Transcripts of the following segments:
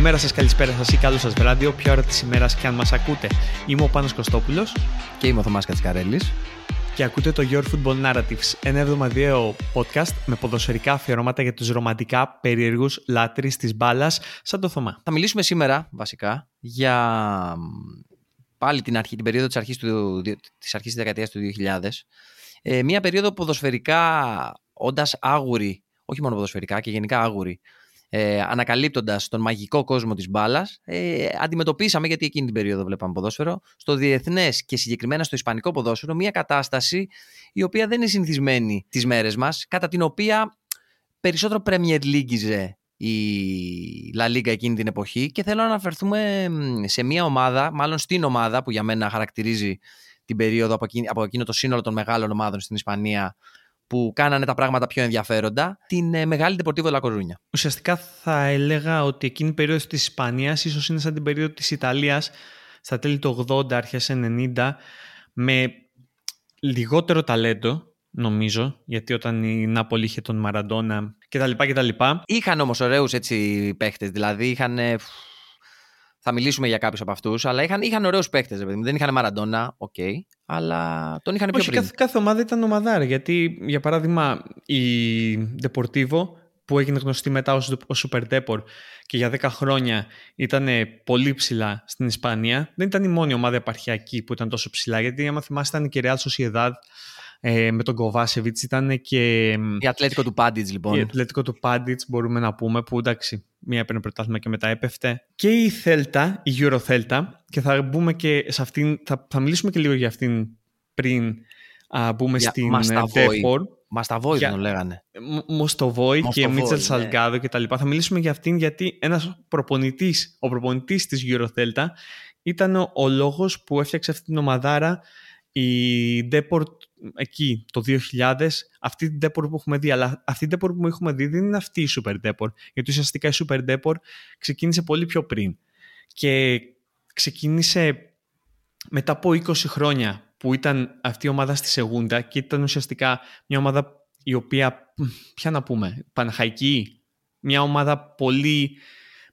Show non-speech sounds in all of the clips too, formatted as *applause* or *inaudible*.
Καλημέρα σας, καλησπέρα σας ή καλό σας βράδυ, όποια ώρα της ημέρας και αν μας ακούτε. Είμαι ο Πάνος Κωστόπουλος. Και είμαι ο Θωμάς Κατσικαρέλης. Και ακούτε το Your Football Narratives, ένα εβδομαδιαίο podcast με ποδοσφαιρικά αφιερώματα για τους ρομαντικά περίεργους λάτρε της μπάλας, σαν το Θωμά. Θα μιλήσουμε σήμερα, βασικά, για πάλι την, αρχή, την περίοδο της αρχής της αρχής της δεκαετίας του 2000. Ε, μια περίοδο ποδοσφαιρικά όντας άγουρη, όχι μόνο ποδοσφαιρικά και γενικά άγουρη, ε, ανακαλύπτοντας τον μαγικό κόσμο της μπάλας, ε, αντιμετωπίσαμε, γιατί εκείνη την περίοδο βλέπαμε ποδόσφαιρο, στο διεθνές και συγκεκριμένα στο ισπανικό ποδόσφαιρο, μια κατάσταση η οποία δεν είναι συνηθισμένη τις μέρες μας, κατά την οποία περισσότερο Premier League η La Liga εκείνη την εποχή. Και θέλω να αναφερθούμε σε μια ομάδα, μάλλον στην ομάδα που για μένα χαρακτηρίζει την περίοδο από εκείνο, από εκείνο το σύνολο των μεγάλων ομάδων στην Ισπανία που κάνανε τα πράγματα πιο ενδιαφέροντα, την ε, μεγάλη Deportivo La Coruña. Ουσιαστικά θα έλεγα ότι εκείνη η περίοδος της Ισπανίας ίσως είναι σαν την περίοδο της Ιταλίας στα τέλη του 80, αρχές 90, με λιγότερο ταλέντο, νομίζω, γιατί όταν η Νάπολη είχε τον Μαραντόνα κτλ. κτλ. Είχαν όμως ωραίους έτσι παίχτες, δηλαδή είχαν θα μιλήσουμε για κάποιους από αυτούς, αλλά είχαν, είχαν ωραίους παίκτες. Δεν είχαν Μαραντόνα, OK, okay, αλλά τον είχαν πιο Όχι, πριν. Κάθε, κάθε ομάδα ήταν ομαδάρα. Γιατί, για παράδειγμα, η Deportivo που έγινε γνωστή μετά ως, ως Super Depor και για 10 χρόνια ήταν πολύ ψηλά στην Ισπανία. Δεν ήταν η μόνη ομάδα επαρχιακή που ήταν τόσο ψηλά, γιατί άμα θυμάσαι ήταν και Real Sociedad ε, με τον Κοβάσεβιτς. Ήταν και. Η Ατλέτικο του Πάντιτς, λοιπόν. Η Ατλέτικο του Πάντιτς, μπορούμε να πούμε, που εντάξει, μία έπαιρνε πρωτάθλημα και μετά έπεφτε. Και η Θέλτα, η Euro Θέλτα, και θα μπούμε και σε αυτήν, θα, θα μιλήσουμε και λίγο για αυτήν πριν α, μπούμε για, στην Depor. Μασταβόη δεν τον λέγανε. Μοστοβόη και Μίτσελ ναι. Σαλγκάδο και τα λοιπά. Θα μιλήσουμε για αυτήν γιατί ένας προπονητής, ο προπονητής της Eurocelta ήταν ο, ο λόγος που έφτιαξε αυτή την ομαδάρα η Deport εκεί το 2000, αυτή την Deport που έχουμε δει, αλλά αυτή την Deport που έχουμε δει δεν είναι αυτή η Super Deport, γιατί ουσιαστικά η Super Deport ξεκίνησε πολύ πιο πριν και ξεκίνησε μετά από 20 χρόνια που ήταν αυτή η ομάδα στη Σεγούντα και ήταν ουσιαστικά μια ομάδα η οποία, ποια να πούμε, παναχαϊκή, μια ομάδα πολύ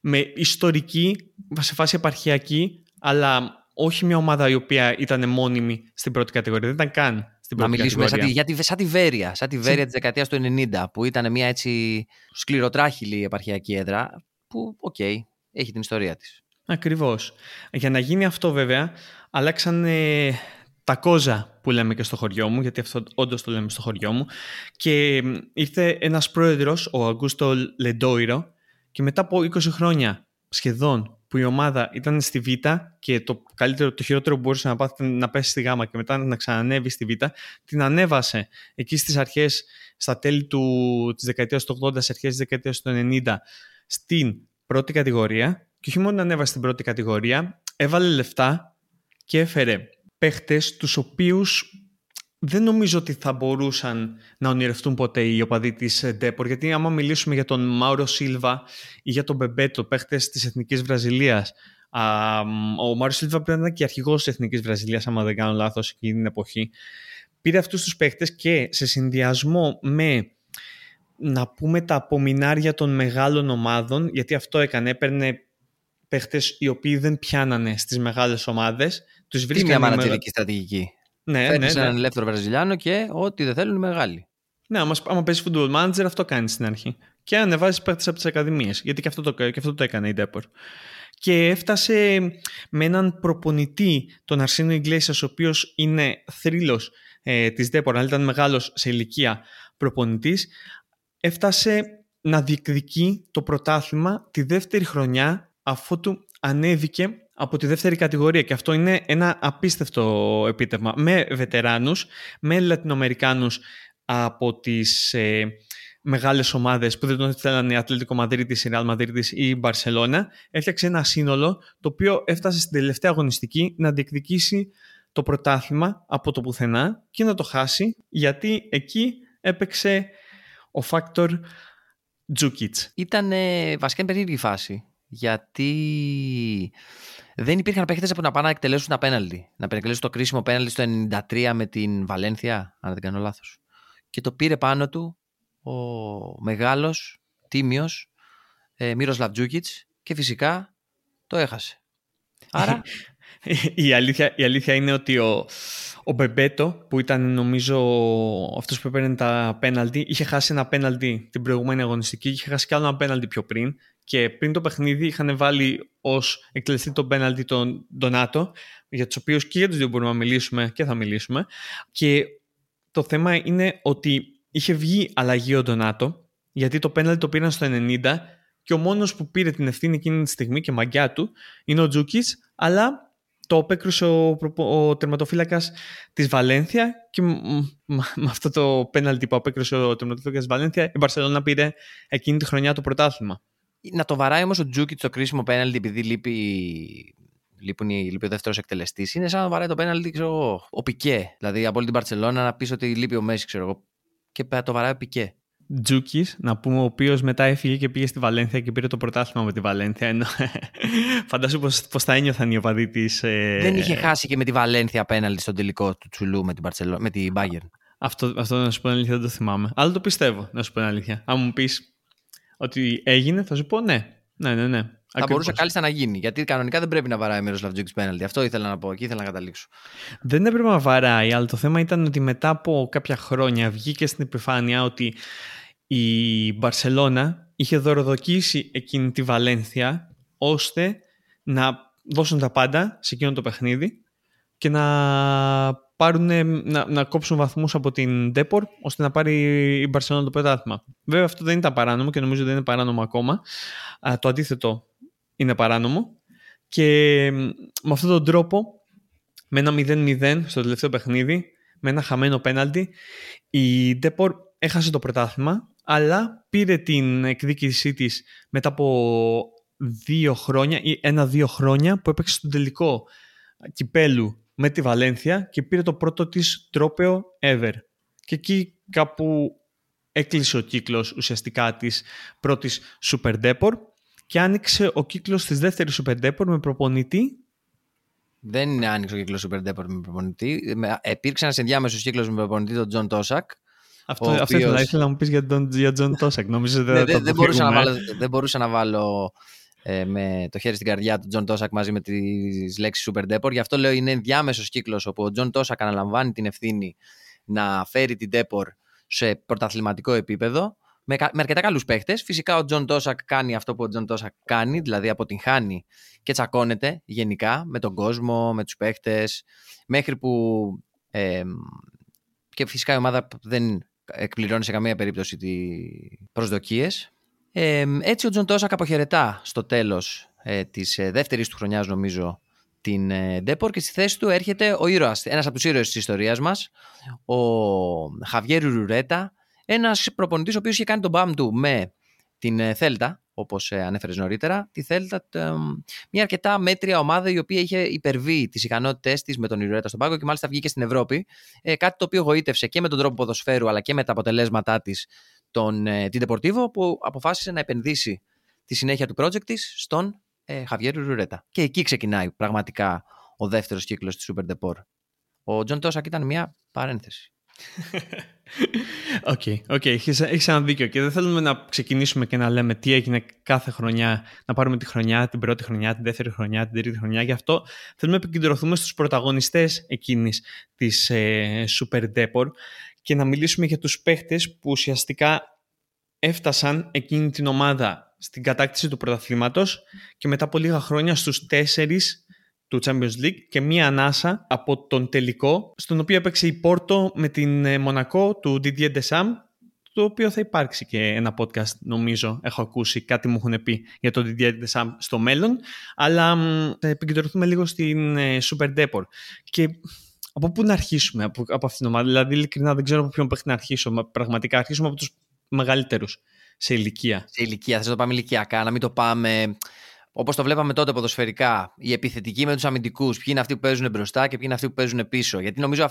με ιστορική, σε φάση επαρχιακή, αλλά όχι μια ομάδα η οποία ήταν μόνιμη στην πρώτη κατηγορία. Δεν ήταν καν στην πρώτη να μιλήσουμε κατηγορία. σαν τη, για σαν τη Βέρεια, σαν τη Βέρεια της δεκαετίας του 90, που ήταν μια έτσι σκληροτράχηλη επαρχιακή έδρα, που, OK, okay, έχει την ιστορία της. Ακριβώς. Για να γίνει αυτό βέβαια, αλλάξαν τα κόζα που λέμε και στο χωριό μου, γιατί αυτό όντως το λέμε στο χωριό μου, και ήρθε ένας πρόεδρος, ο Αουγκούστο Λεντόιρο, και μετά από 20 χρόνια σχεδόν που η ομάδα ήταν στη Β και το καλύτερο, το χειρότερο που μπορούσε να πάθει να πέσει στη Γ και μετά να ξανανέβει στη Β, την ανέβασε εκεί στις αρχές, στα τέλη του, της δεκαετίας του 80, στις αρχές της δεκαετίας του 90, στην πρώτη κατηγορία. Και όχι μόνο να ανέβασε στην πρώτη κατηγορία, έβαλε λεφτά και έφερε παίχτες τους οποίους δεν νομίζω ότι θα μπορούσαν να ονειρευτούν ποτέ οι οπαδοί της Ντέπορ. Γιατί άμα μιλήσουμε για τον Μάουρο Σίλβα ή για τον Μπεμπέτο, παίχτες της Εθνικής Βραζιλίας, ο Μάουρο Σίλβα πρέπει να ήταν και αρχηγός της Εθνικής Βραζιλίας, άμα δεν κάνω λάθος, εκείνη την εποχή. Πήρε αυτούς τους παίχτες και σε συνδυασμό με να πούμε τα απομεινάρια των μεγάλων ομάδων, γιατί αυτό έκανε, έπαιρνε παίχτες οι οποίοι δεν πιάνανε στις μεγάλες ομάδες. Τους βρίσκανε. μια μανατζερική στρατηγική. Ναι, ναι, ναι, έναν ελεύθερο Βραζιλιάνο και ό,τι δεν θέλουν οι μεγάλοι. Ναι, άμα, άμα παίζει football manager, αυτό κάνει στην αρχή. Και ανεβάζει παίχτε από τις ακαδημίες. Γιατί και αυτό, το, και αυτό το έκανε η Ντέπορ. Και έφτασε με έναν προπονητή, τον Αρσίνο Ιγκλέσιας, ο οποίος είναι θρύλος ε, της Ντέπορ, αλλά ήταν μεγάλος σε ηλικία προπονητής. Έφτασε να διεκδικεί το πρωτάθλημα τη δεύτερη χρονιά αφού του ανέβηκε από τη δεύτερη κατηγορία και αυτό είναι ένα απίστευτο επίτευγμα με βετεράνους, με Λατινοαμερικάνους από τις ε, μεγάλες ομάδες που δεν τον θέλανε η Ατλέτικο Μαδρίτης, η Ρεάλ Μαδρίτης ή η Μπαρσελώνα έφτιαξε ένα σύνολο το οποίο έφτασε στην τελευταία αγωνιστική να διεκδικήσει το πρωτάθλημα από το πουθενά και να το χάσει γιατί εκεί έπαιξε ο factor Τζούκιτς. Ήταν βασικά περίεργη φάση γιατί δεν υπήρχαν παίχτες που να πάνε να εκτελέσουν τα πέναλτι. Να εκτελέσουν το κρίσιμο πέναλτι στο 93 με την Βαλένθια, αν δεν κάνω λάθος. Και το πήρε πάνω του ο μεγάλος, τίμιος ε, Μίροσλαβ Τζούκιτς και φυσικά το έχασε. Άρα... *laughs* η, αλήθεια, η αλήθεια είναι ότι ο, ο Μπεμπέτο, που ήταν νομίζω αυτός που έπαιρνε τα πέναλτι, είχε χάσει ένα πέναλτι την προηγούμενη αγωνιστική, είχε χάσει κι άλλο ένα πέναλτι πιο πριν. Και πριν το παιχνίδι είχαν βάλει ως εκτελεστή τον πέναλτι τον Ντονάτο, για τους οποίους και για τους δύο μπορούμε να μιλήσουμε και θα μιλήσουμε. Και το θέμα είναι ότι είχε βγει αλλαγή ο Ντονάτο, γιατί το πέναλτι το πήραν στο 90 και ο μόνος που πήρε την ευθύνη εκείνη τη στιγμή και μαγκιά του είναι ο Τζούκης, αλλά το απέκρουσε ο, ο τερματοφύλακας της Βαλένθια και με αυτό το πέναλτι που απέκρουσε ο τερματοφύλακας της Βαλένθια η Μπαρσελόνα πήρε εκείνη τη χρονιά το πρωτάθλημα. Να το βαράει όμως ο Τζούκι το κρίσιμο πέναλτι επειδή λείπει, λείπουν, λείπει ο δεύτερος εκτελεστής. Είναι σαν να βαράει το πέναλτι ξέρω, ο Πικέ. Δηλαδή από όλη την Μπαρσελόνα να πεις ότι λείπει ο Μέση, ξέρω εγώ. Και το βαράει ο Πικέ. Τζούκη, να πούμε, ο οποίος μετά έφυγε και πήγε στη Βαλένθια και πήρε το πρωτάθλημα με τη Βαλένθια. Ενώ *laughs* φαντάζομαι πώ θα ένιωθαν οι οπαδοί της. Ε... Δεν είχε χάσει και με τη Βαλένθια απέναντι στον τελικό του Τσουλού με την, Μπαρτσελο... με την Bayern. Αυτό, αυτό να σου πω αλήθεια δεν το θυμάμαι. Αλλά το πιστεύω, να σου πω αλήθεια. Αν μου πεις ότι έγινε, θα σου πω ναι. Ναι, ναι, ναι. Θα μπορούσε κάλλιστα να γίνει. Γιατί κανονικά δεν πρέπει να βαράει μέρο Τζούκη πέναλτι. Αυτό ήθελα να πω. Εκεί ήθελα να καταλήξω. Δεν έπρεπε να βαράει, αλλά το θέμα ήταν ότι μετά από κάποια χρόνια βγήκε στην επιφάνεια ότι η Μπαρσελώνα είχε δωροδοκίσει εκείνη τη Βαλένθια ώστε να δώσουν τα πάντα σε εκείνο το παιχνίδι και να, πάρουν, να, να κόψουν βαθμούς από την Ντέπορ ώστε να πάρει η Μπαρσελόνα το πρωτάθλημα. Βέβαια αυτό δεν ήταν παράνομο και νομίζω δεν είναι παράνομο ακόμα. το αντίθετο είναι παράνομο και με αυτόν τον τρόπο με ένα 0-0 στο τελευταίο παιχνίδι με ένα χαμένο πέναλτι η Ντέπορ έχασε το πρωτάθλημα αλλά πήρε την εκδίκησή της μετά από δύο χρόνια ή ένα-δύο χρόνια που έπαιξε στον τελικό κυπέλου με τη Βαλένθια και πήρε το πρώτο της τρόπεο ever. Και εκεί κάπου έκλεισε ο κύκλος ουσιαστικά της πρώτης Super Depor και άνοιξε ο κύκλος της δεύτερης Super Depor με προπονητή δεν είναι άνοιξε ο κύκλος Super Depor με προπονητή. Υπήρξε ένα ενδιάμεσο κύκλος με προπονητή τον Τζον Τόσακ, αυτό, οποίος... αυτό ήθελα, ήθελα να μου πεις για τον για Τζον Τόσακ. Νομίζω ναι, δεν, δεν, μπορούσα να βάλω, δεν μπορούσα να βάλω ε, με το χέρι στην καρδιά του Τζον Τόσακ μαζί με τις λέξεις Super Depor. Γι' αυτό λέω είναι ενδιάμεσο κύκλος όπου ο Τζον Τόσακ αναλαμβάνει την ευθύνη να φέρει την Depor σε πρωταθληματικό επίπεδο με, με αρκετά καλούς παίχτες. Φυσικά ο Τζον Τόσακ κάνει αυτό που ο Τζον Τόσακ κάνει, δηλαδή αποτυγχάνει και τσακώνεται γενικά με τον κόσμο, με τους παίχτες, μέχρι που. Ε, και φυσικά η ομάδα δεν εκπληρώνει σε καμία περίπτωση τις προσδοκίες. Ε, έτσι ο Τζον Τόσακ αποχαιρετά στο τέλος ε, της ε, δεύτερης του χρονιάς νομίζω την ε, Ντέπορ και στη θέση του έρχεται ο ήρωας, ένας από τους ήρωες της ιστορίας μας, ο Χαβιέρ Ρουρέτα, ένας προπονητής ο οποίος είχε κάνει τον μπαμ του με την ε, Θέλτα, όπως ε, ανέφερες νωρίτερα, τη Θέλτα, μια αρκετά μέτρια ομάδα η οποία είχε υπερβεί τις ικανότητές της με τον Ιρουέτα στον πάγκο και μάλιστα βγήκε στην Ευρώπη. Ε, κάτι το οποίο γοήτευσε και με τον τρόπο ποδοσφαίρου αλλά και με τα αποτελέσματά της τον, ε, την Deportivo που αποφάσισε να επενδύσει τη συνέχεια του project της στον ε, Χαβιέρ Ιρουρέτα. Και εκεί ξεκινάει πραγματικά ο δεύτερος κύκλος της Super Depor. Ο Τζον Τόσακ ήταν μια παρένθεση. *laughs* OK, okay, okay. έχεις, ένα δίκιο και δεν θέλουμε να ξεκινήσουμε και να λέμε τι έγινε κάθε χρονιά, να πάρουμε τη χρονιά, την πρώτη χρονιά, την δεύτερη χρονιά, την τρίτη χρονιά. Γι' αυτό θέλουμε να επικεντρωθούμε στους πρωταγωνιστές εκείνης της ε, Super Depor και να μιλήσουμε για τους παίχτες που ουσιαστικά έφτασαν εκείνη την ομάδα στην κατάκτηση του πρωταθλήματος και μετά από λίγα χρόνια στους τέσσερις του Champions League και μία ανάσα από τον τελικό, στον οποίο έπαιξε η Πόρτο με την ε, Μονακό του Didier Deschamps, το οποίο θα υπάρξει και ένα podcast νομίζω, έχω ακούσει, κάτι μου έχουν πει για τον Didier Deschamps στο μέλλον, αλλά θα επικεντρωθούμε λίγο στην ε, Super Depor. Και από πού να αρχίσουμε από, από αυτήν την ομάδα, δηλαδή ειλικρινά δεν ξέρω από ποιον πρέπει να αρχίσω, πραγματικά αρχίσουμε από τους μεγαλύτερους σε ηλικία. Σε ηλικία, θες να το πάμε ηλικιακά, να μην το πάμε Όπως το βλέπαμε τότε ποδοσφαιρικά, οι επιθετικοί με τους αμυντικούς, ποιοι είναι αυτοί που παίζουν μπροστά και ποιοι είναι αυτοί που παίζουν πίσω. Γιατί νομίζω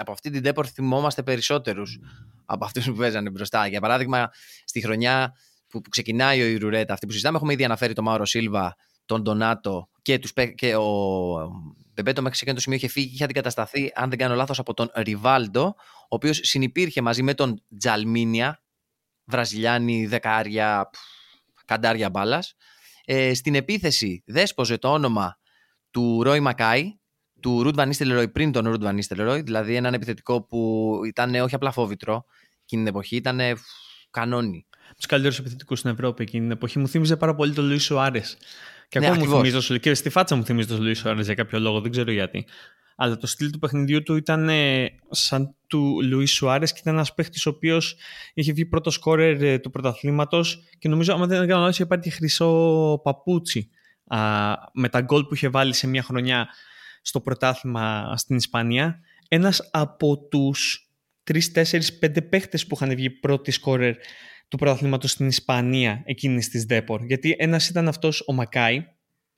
από αυτή την τέπορ θυμόμαστε περισσότερους από αυτούς που παίζανε μπροστά. Για παράδειγμα, στη χρονιά που, ξεκινάει ο Ιρουρέτα, αυτή που συζητάμε, έχουμε ήδη αναφέρει τον Μάουρο Σίλβα, τον Ντονάτο και, τους, και ο Μπεμπέτο μέχρι σε εκείνο το σημείο είχε φύγει και είχε αντικατασταθεί, αν δεν κάνω λάθος, από τον Ριβάλντο, ο οποίος συνυπήρχε μαζί με τον Τζαλμίνια, Βραζιλιάνοι, δεκάρια, καντάρια μπάλας. Ε, στην επίθεση δέσποζε το όνομα του Ρόι Μακάι, του Ρουτ Βανίστελ πριν τον Ρουτ Βανίστελ δηλαδή έναν επιθετικό που ήταν όχι απλά φόβητρο εκείνη την εποχή, ήταν κανόνι. Τους καλύτερους επιθετικούς στην Ευρώπη εκείνη την εποχή μου θύμιζε πάρα πολύ τον Λουίς Σουάρες. Και ναι, ακόμα μου θυμίζει και στη φάτσα μου θυμίζει τον Λουίς Σουάρες για κάποιο λόγο, δεν ξέρω γιατί. Αλλά το στυλ του παιχνιδιού του ήταν ε, σαν του Λουίς Σουάρες και ήταν ένας παίχτης ο οποίος είχε βγει πρώτος σκόρερ ε, του πρωταθλήματος και νομίζω, αν δεν κάνω λάθος, υπάρχει χρυσό παπούτσι α, με τα γκολ που είχε βάλει σε μια χρονιά στο πρωτάθλημα στην Ισπανία. Ένας από τους 3-4-5 παίχτες που είχαν βγει πρώτη σκόρερ του πρωταθλήματος στην Ισπανία εκείνης της Δέπορ. Γιατί ένας ήταν αυτός ο Μακάι,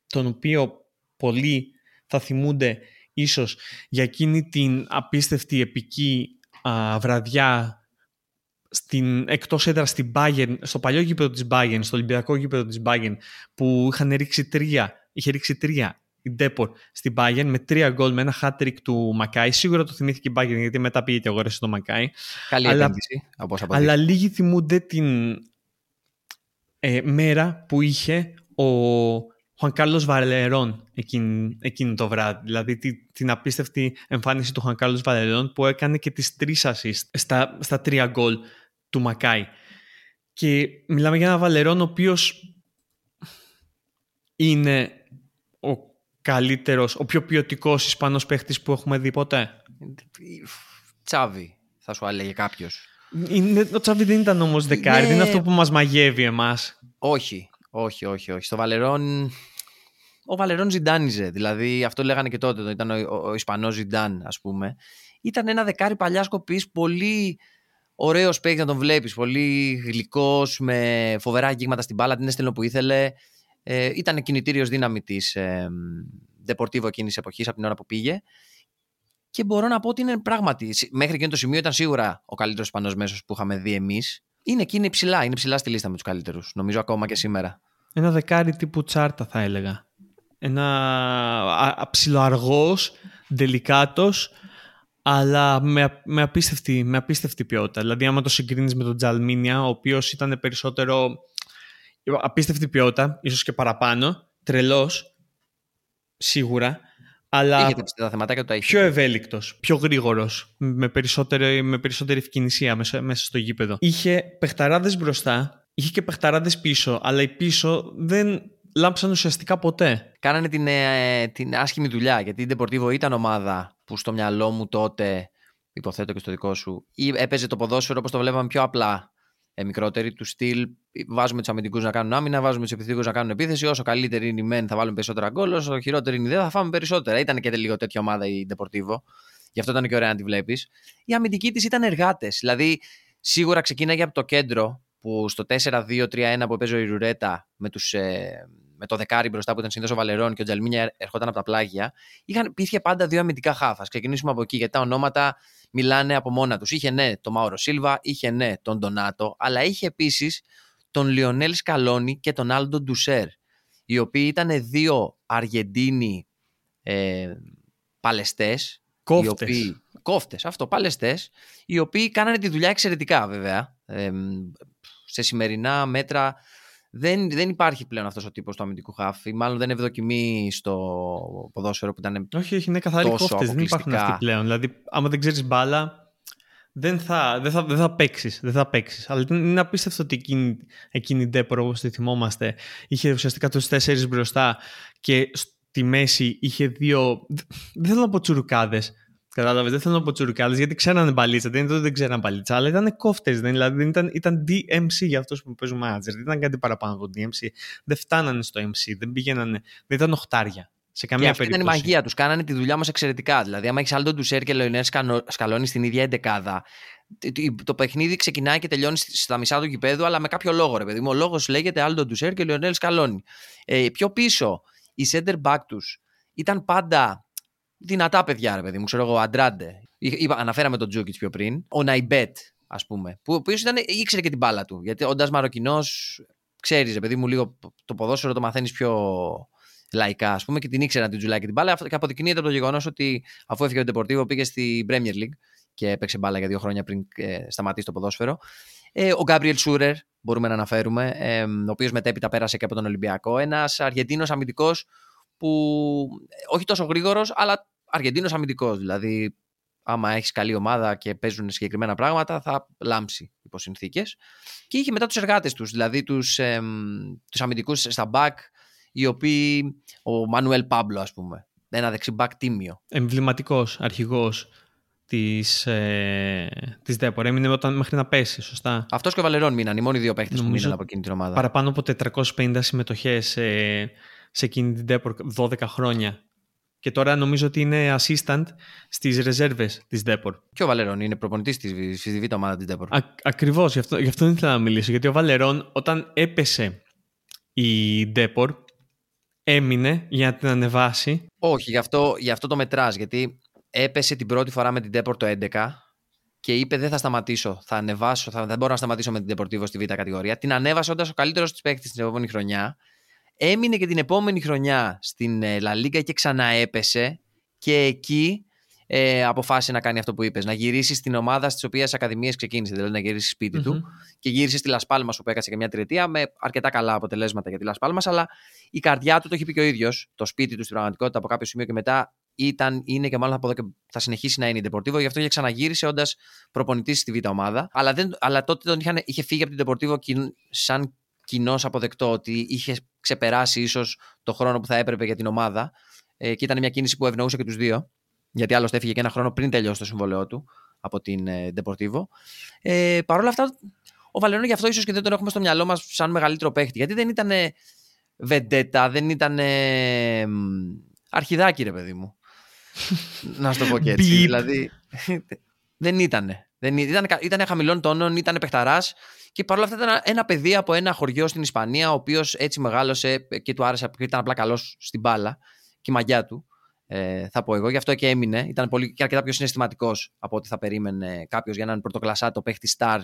τον οποίο πολλοί θα θυμούνται ίσως για εκείνη την απίστευτη επική α, βραδιά στην, εκτός έδρας στην Bayern, στο παλιό γήπεδο της Bayern, στο Ολυμπιακό γήπεδο της Bayern, που είχαν ρίξει τρία, είχε ρίξει τρία η Ντέπορ στην Bayern με τρία γκολ με ένα hat-trick του Μακάι. Σίγουρα το θυμήθηκε η Bayern γιατί μετά πήγε και αγόρασε το Μακάι. Καλή αλλά, επένδυση, Αλλά λίγοι θυμούνται την ε, μέρα που είχε ο Χουαν Κάρλος Βαλερών εκείνη, το βράδυ. Δηλαδή την, απίστευτη εμφάνιση του Χουαν Κάρλος Βαλερών που έκανε και τις τρεις assist στα, στα τρία γκολ του Μακάι. Και μιλάμε για ένα Βαλερόν ο οποίος είναι ο καλύτερος, ο πιο ποιοτικός Ισπανός παίχτης που έχουμε δει ποτέ; Τσάβη, θα σου έλεγε κάποιος. ο Τσάβη δεν ήταν όμως δεκάρι, είναι... είναι αυτό που μας μαγεύει εμάς. Όχι, όχι, όχι, όχι. Στο Βαλερόν ο Βαλερόν ζιντάνιζε. Δηλαδή, αυτό λέγανε και τότε, ήταν ο, ο, ο Ισπανός Ζιντάν, ας πούμε. Ήταν ένα δεκάρι παλιά σκοπής, πολύ ωραίος παίκτης να τον βλέπεις. Πολύ γλυκός, με φοβερά αγγίγματα στην μπάλα, την έστελνο που ήθελε. Ε, ήταν κινητήριος δύναμη της ε, Deportivo εκείνης τη εποχής από την ώρα που πήγε. Και μπορώ να πω ότι είναι πράγματι, μέχρι εκείνο το σημείο ήταν σίγουρα ο καλύτερος Ισπανός μέσος που είχαμε δει εμείς. Είναι εκεί, είναι ψηλά, είναι ψηλά στη λίστα με τους καλύτερους. Νομίζω ακόμα και σήμερα. Ένα δεκάρι τύπου τσάρτα θα έλεγα. Ένα ψηλοαργός, δελικάτος, αλλά με, με, απίστευτη, με απίστευτη ποιότητα. Δηλαδή, άμα το συγκρίνεις με τον Τζαλμίνια, ο οποίος ήταν περισσότερο απίστευτη ποιότητα, ίσως και παραπάνω, τρελός, σίγουρα, αλλά Είχε τα θεματάκια του πιο ευέλικτος, πιο γρήγορος, με περισσότερη, με περισσότερη ευκαινησία μέσα, μέσα στο γήπεδο. Είχε παιχταράδες μπροστά, είχε και παιχταράδες πίσω, αλλά οι πίσω δεν λάμψαν ουσιαστικά ποτέ. Κάνανε την, ε, την άσχημη δουλειά, γιατί η Deportivo ήταν ομάδα που στο μυαλό μου τότε, υποθέτω και στο δικό σου, έπαιζε το ποδόσφαιρο όπως το βλέπαμε πιο απλά ε, μικρότερη, του στυλ. Βάζουμε τους αμυντικούς να κάνουν άμυνα, βάζουμε τους επιθετικούς να κάνουν επίθεση. Όσο καλύτερη είναι η μεν, θα βάλουμε περισσότερα γκολ. Όσο χειρότερη είναι η ιδέα, θα φάμε περισσότερα. Ήταν και λίγο τέτοια ομάδα η Deportivo. Γι' αυτό ήταν και ωραία να τη βλέπεις. Η αμυντική της ήταν εργάτες. Δηλαδή, σίγουρα ξεκίναγε από το κέντρο που στο 4-2-3-1 που παίζει ο Ιρουρέτα με, τους, ε, με το δεκάρι μπροστά που ήταν συνήθως ο Βαλερόν και ο Τζαλμίνια ερχόταν από τα πλάγια, είχαν, υπήρχε πάντα δύο αμυντικά χαφ. Ξεκινήσουμε από εκεί, γιατί τα ονόματα μιλάνε από μόνα τους. Είχανε τον Μάουρο Σίλβα, είχανε τον Ντονάτο, αλλά είχε επίσης τον Λιονέλ Σκαλόνι και τον Άλντο Ντουσέρ, οι οποίοι ήταν δύο Αργεντίνοι ε, παλαιστές. Κόφτες. κόφτες, αυτό, παλαιστές, οι οποίοι κάνανε τη δουλειά εξαιρετικά βέβαια. Ε, σε σημερινά μέτρα δεν, δεν υπάρχει πλέον αυτός ο τύπος του αμυντικού χάφη. Μάλλον δεν ευδοκιμεί στο ποδόσφαιρο που ήταν. Όχι, όχι, είναι καθαρή κόφτες. Δεν υπάρχουν αυτοί πλέον. Δηλαδή, άμα δεν ξέρεις μπάλα, δεν θα, δεν θα, δεν θα παίξεις. Δεν θα παίξεις. Αλλά είναι απίστευτο ότι εκείνη, εκείνη η Ντέπορ, όπως τη θυμόμαστε, είχε ουσιαστικά τους τέσσερις μπροστά και στη μέση είχε δύο. Δεν θέλω να πω τσουρουκάδες. Κατάλαβες, δεν θέλω να πω τσουρουκάδες γιατί ξέρανε μπαλίτσα. Δεν είναι ότι δεν ξέρανε μπαλίτσα, αλλά ήταν κόφτες. Δηλαδή ήταν, ήταν DMC για αυτούς που παίζουν manager. Δεν ήταν κάτι παραπάνω από DMC. Δεν φτάνανε στο MC, δεν πήγαιναν. Δεν ήταν οχτάρια. Σε καμία και αυτή ήταν η μαγεία τους. Κάνανε τη δουλειά μας εξαιρετικά. Δηλαδή, άμα έχεις Άλντο Ντουσέρ και Λιονέλ Σκαλόνι στην ίδια εντεκάδα, το παιχνίδι ξεκινάει και τελειώνει στα μισά του γηπέδου, αλλά με κάποιο λόγο, ρε παιδί μου. Ο λόγος λέγεται Άλντο Ντουσέρ και Λιονέλ Σκαλόνι. Ε, πιο πίσω, οι center back τους ήταν πάντα δυνατά παιδιά, ρε παιδί μου, ξέρω εγώ, Αντράντε. Αναφέραμε τον Τζούκιτς πιο πριν. Ο Ναϊμπέτ, ας πούμε, που ο οποίος ήξερε και την μπάλα του. Γιατί όντας Μαροκινός, ξέρεις, ρε παιδί μου, λίγο το ποδόσφαιρο το μαθαίνεις πιο λαϊκά, ας πούμε, και την ήξερε να την τζουλάει και την μπάλα. Και αποδεικνύεται από το γεγονός ότι αφού έφυγε ο Ντεπορτίβο πήγε στη Premier League και έπαιξε μπάλα για δύο χρόνια πριν ε, σταματήσει το ποδόσφαιρο. Ε, ο Γκάμπριελ Σούρερ, μπορούμε να αναφέρουμε, ε, ο οποίος μετέπειτα πέρασε και από τον Ολυμπιακό. Ένας Αργεντίνος αμυντικός που όχι τόσο γρήγορος, αλλά Αργεντίνος αμυντικός. Δηλαδή, άμα έχεις καλή ομάδα και παίζουν συγκεκριμένα πράγματα, θα λάμψει υπό συνθήκε. Και είχε μετά τους εργάτες τους, δηλαδή τους ε, τους αμυντικούς στα back, οι οποίοι. Ο Μανουέλ Πάμπλο, ας πούμε. Ένα δεξιμπάκ τίμιο. Εμβληματικός αρχηγός της ε, της Δέπορ. Έμεινε όταν, μέχρι να πέσει, σωστά; Αυτός και ο Βαλερών μείναν. Οι μόνοι δύο παίχτε που μείναν από εκείνη την ομάδα. Παραπάνω από 450 συμμετοχές σε, σε εκείνη την Δέπορ 12 χρόνια. Και τώρα νομίζω ότι είναι assistant στις ρεζέρβε της Δέπορ. Και ο Βαλερών είναι προπονητής στη β' ομάδα της Δέπορ. Ακριβώς, γι' αυτό, γι αυτό δεν ήθελα να μιλήσω. Γιατί ο Βαλερών, όταν έπεσε η Δέπορ, έμεινε για να την ανεβάσει. Όχι, γι' αυτό, γι αυτό το μετράς. Γιατί έπεσε την πρώτη φορά με την Deport το 11 και είπε δεν θα σταματήσω, θα ανεβάσω, θα, δεν μπορώ να σταματήσω με την Deportivo στη β' κατηγορία. Την ανέβασε όντας ο καλύτερος της παίκτης την επόμενη χρονιά. Έμεινε και την επόμενη χρονιά στην ε, La Liga και ξαναέπεσε και εκεί ε, αποφάσισε να κάνει αυτό που είπες. Να γυρίσει στην ομάδα στις οποίες ακαδημίες ξεκίνησε, δηλαδή να γυρίσει σπίτι του. Και γύρισε στη Λασπάλμα που έκασε και μια τριετία με αρκετά καλά αποτελέσματα για τη Λασπάλμα. Αλλά η καρδιά του το έχει πει και ο ίδιος. Το σπίτι του στην πραγματικότητα από κάποιο σημείο και μετά ήταν, είναι και μάλλον από εδώ και θα συνεχίσει να είναι η Deportivo. Γι' αυτό είχε ξαναγύρισε όντας προπονητής στη Β' ομάδα. Αλλά, δεν, αλλά τότε τον είχαν, είχε φύγει από την Deportivo σαν κοινός αποδεκτό ότι είχε ξεπεράσει ίσως το χρόνο που θα έπρεπε για την ομάδα. Ε, και ήταν μια κίνηση που ευνοούσε και τους δύο. Γιατί άλλωστε έφυγε και ένα χρόνο πριν τελειώσει το συμβολέο του από την ε, Deportivo. Ε, Παρ' όλα αυτά, ο Βαλερόνο γι' αυτό ίσως και δεν τον έχουμε στο μυαλό μας σαν μεγαλύτερο παίχτη. Γιατί δεν ήταν βεντέτα, δεν ήταν αρχιδάκι, ρε παιδί μου *laughs* να σου το πω και έτσι. δηλαδή, δεν ήτανε. Δεν ήταν, ήταν χαμηλών τόνων, ήταν παιχταράς και παρόλα αυτά ήταν ένα παιδί από ένα χωριό στην Ισπανία, ο οποίος έτσι μεγάλωσε και του άρεσε και ήταν απλά καλός στην μπάλα και η μαγιά του. Ε, θα πω εγώ. Γι' αυτό και έμεινε. Ήταν πολύ και αρκετά πιο συναισθηματικός από ό,τι θα περίμενε κάποιος για έναν πρωτοκλασάτο παίχτη star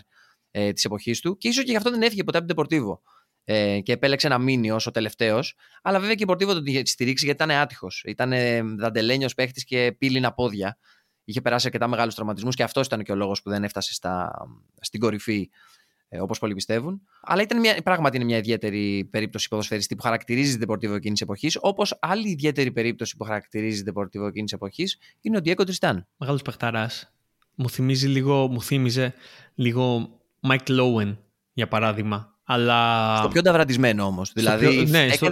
ε, της εποχής του. Και ίσως και γι' αυτό δεν έφυγε ποτέ από την Deportivo ε, και επέλεξε να μείνει ως ο τελευταίος. Αλλά βέβαια και η Πορτίβο τον είχε στηρίξει γιατί ήταν άτυχος. Ήταν δαντελένιος παίχτης και πύληνα πόδια. Είχε περάσει αρκετά μεγάλους τραυματισμούς και αυτός ήταν και ο λόγος που δεν έφτασε στα, στην κορυφή ε, όπως πολλοί πιστεύουν. Αλλά ήταν μια, πράγματι είναι μια ιδιαίτερη περίπτωση ποδοσφαιριστή που χαρακτηρίζει την Deportivo εκείνης τη εποχής. Όπως άλλη ιδιαίτερη περίπτωση που χαρακτηρίζει την Deportivo εκείνης τη εποχής είναι ο Diego Τριστάν. Μεγάλος παιχταράς. Μου, θυμίζει λίγο, μου θύμιζε λίγο Mike Lowen για παράδειγμα. Αλλά... Στο πιο ταυρατισμένο όμως. Δηλαδή. Πιο... Ναι, στο...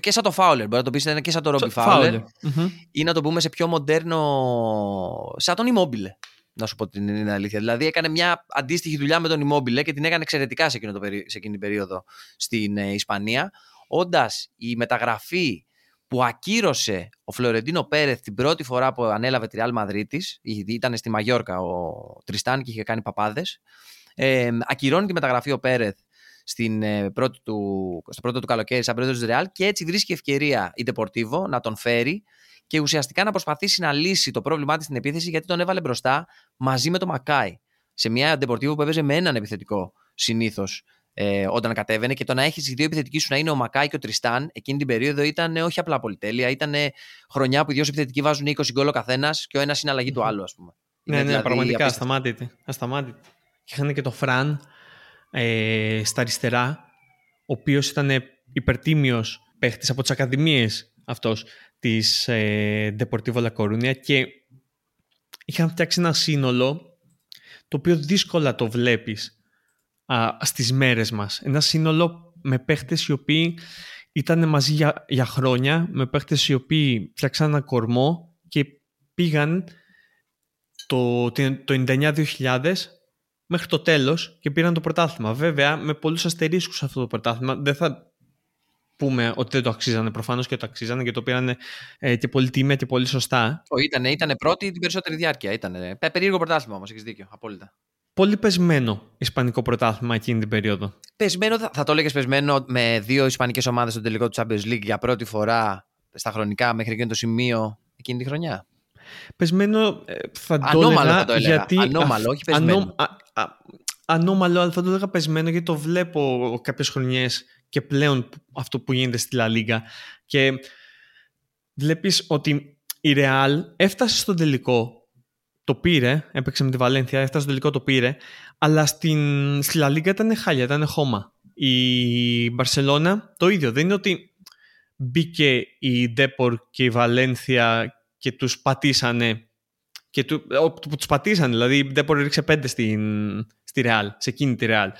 Και σαν το Φάουλερ. Μπορεί να το πεις και σαν το Ρόμπι Φάουλερ. Ή να το πούμε σε πιο μοντέρνο. Σαν τον Immobile. Να σου πω την αλήθεια. Δηλαδή έκανε μια αντίστοιχη δουλειά με τον Immobile και την έκανε εξαιρετικά σε, εκείνο το, σε εκείνη την περίοδο στην ε, Ισπανία. Όντας η μεταγραφή που ακύρωσε ο Φλωρεντίνο Πέρεθ την πρώτη φορά που ανέλαβε τη Real Madrid ήταν στη Μαγιόρκα ο Τριστάν και είχε κάνει παπάδες. Ε, ακυρώνει τη μεταγραφή ο Πέρεθ στην, ε, πρώτη του, στο πρώτο του καλοκαίρι σαν πρόεδρος της Ρεάλ και έτσι βρίσκει ευκαιρία η Deportivo να τον φέρει και ουσιαστικά να προσπαθήσει να λύσει το πρόβλημά της στην επίθεση γιατί τον έβαλε μπροστά μαζί με τον Μακάι. Σε μια Deportivo που έπαιζε με έναν επιθετικό συνήθως ε, όταν κατέβαινε και το να έχεις οι δύο επιθετικοί σου να είναι ο Μακάι και ο Τριστάν εκείνη την περίοδο ήταν όχι απλά πολυτέλεια. Ήταν χρονιά που οι δύο επιθετικοί βάζουν 20 γκολ ο καθένας και ο ένας είναι αλλαγή του άλλου, ας πούμε. Ναι, ναι, δηλαδή πραγματικά ασταμάτητη. ασταμάτητη. Είχαν και το Φραν ε, στα αριστερά, ο οποίος ήταν υπερτίμιος παίχτης από τις ακαδημίες αυτός της ε, Deportivo La Coruña και είχαν φτιάξει ένα σύνολο το οποίο δύσκολα το βλέπεις α, στις μέρες μας. Ένα σύνολο με παίχτες οι οποίοι ήταν μαζί για, για χρόνια, με παίχτες οι οποίοι φτιάξαν ένα κορμό και πήγαν το, το 99-2000 μέχρι το τέλος και πήραν το πρωτάθλημα. Βέβαια, με πολλούς αστερίσκους αυτό το πρωτάθλημα. Δεν θα πούμε ότι δεν το αξίζανε προφανώς και το αξίζανε και το πήραν ε, και πολύ τίμια και πολύ σωστά. Ο, ήτανε, ήτανε πρώτη την περισσότερη διάρκεια. Ήτανε. Περίεργο πρωτάθλημα όμως, έχεις δίκιο. Απόλυτα. Πολύ πεσμένο Ισπανικό πρωτάθλημα εκείνη την περίοδο. Πεσμένο, θα, θα το έλεγες πεσμένο με δύο Ισπανικές ομάδες στο τελικό του Champions League για πρώτη φορά στα χρονικά μέχρι εκείνο το σημείο εκείνη τη χρονιά; Πεσμένο ε, θα το Ανώμαλο έλεγα, θα το έλεγα. γιατί... Ανώμαλο, όχι πεσμένο. α, α, ανώμαλο, αλλά θα το έλεγα πεσμένο γιατί το βλέπω κάποιες χρονιές και πλέον αυτό που γίνεται στη Λα Λίγκα και βλέπεις ότι η Real έφτασε στον τελικό το πήρε, έπαιξε με τη Βαλένθια, έφτασε στο τελικό το πήρε, αλλά στην, στη Λα ήταν χάλια, ήταν χώμα. Η Μπαρσελόνα το ίδιο, δεν είναι ότι μπήκε η Ντέπορ και η Βαλένθια και τους πατήσανε και του, τους πατήσανε, δηλαδή η Ντέπορ έριξε πέντε στην, στη Ρεάλ, σε εκείνη τη Ρεάλ.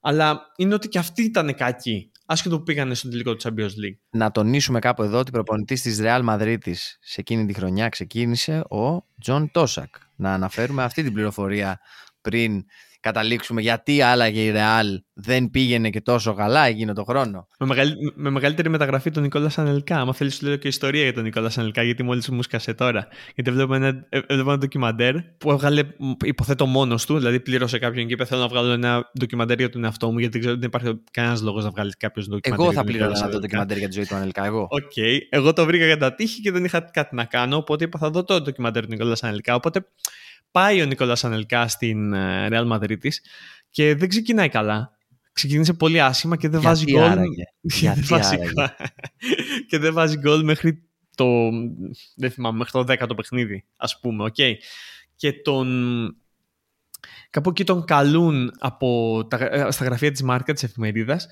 Αλλά είναι ότι και αυτοί ήταν κακοί, άσχετο που πήγανε στο τελικό του Champions League. Να τονίσουμε κάπου εδώ ότι προπονητής της Ρεάλ Μαδρίτης σε εκείνη τη χρονιά ξεκίνησε ο Τζον Τόσακ. Να αναφέρουμε αυτή την πληροφορία πριν καταλήξουμε γιατί άραγε η Ρεάλ δεν πήγαινε και τόσο καλά εκείνο το χρόνο. Με, μεγαλ... με μεγαλύτερη μεταγραφή του Νικόλας Ανελκά. Αν θέλεις, σου λέω και ιστορία για τον Νικόλας Ανελκά, γιατί μόλις μου σκάσε τώρα. Γιατί βλέπουμε ένα, ε, ένα ντοκιμαντέρ που έβγαλε, υποθέτω μόνος του, δηλαδή πλήρωσε κάποιον και είπε: Θέλω να βγάλω ένα ντοκιμαντέρ για τον εαυτό μου, γιατί ξέρω ότι δεν υπάρχει κανένας λόγος να βγάλεις κάποιος ντοκιμαντέρ. Εγώ θα πλήρωνα ένα ντοκιμαντέρ για τη ζωή του Ανελκά. Εγώ. OK. Okay. Εγώ το βρήκα κατά τύχη και δεν είχα κάτι να κάνω, οπότε είπα: Θα δω το ντοκιμαντέρ του Νικόλας Ανελκά. Οπότε πάει ο Νικόλας Ανελκά στην ε, Real Madrid και δεν ξεκινάει καλά. Ξεκίνησε πολύ άσχημα και δεν βάζει γκολ. *laughs* Γιατί βάζει *laughs* και δεν βάζει γκολ μέχρι το, δεν θυμάμαι, μέχρι το 10ο παιχνίδι, ας πούμε, okay. Και τον... Κάπου εκεί τον καλούν από τα, ε, στα γραφεία της Μάρκα, της εφημερίδας,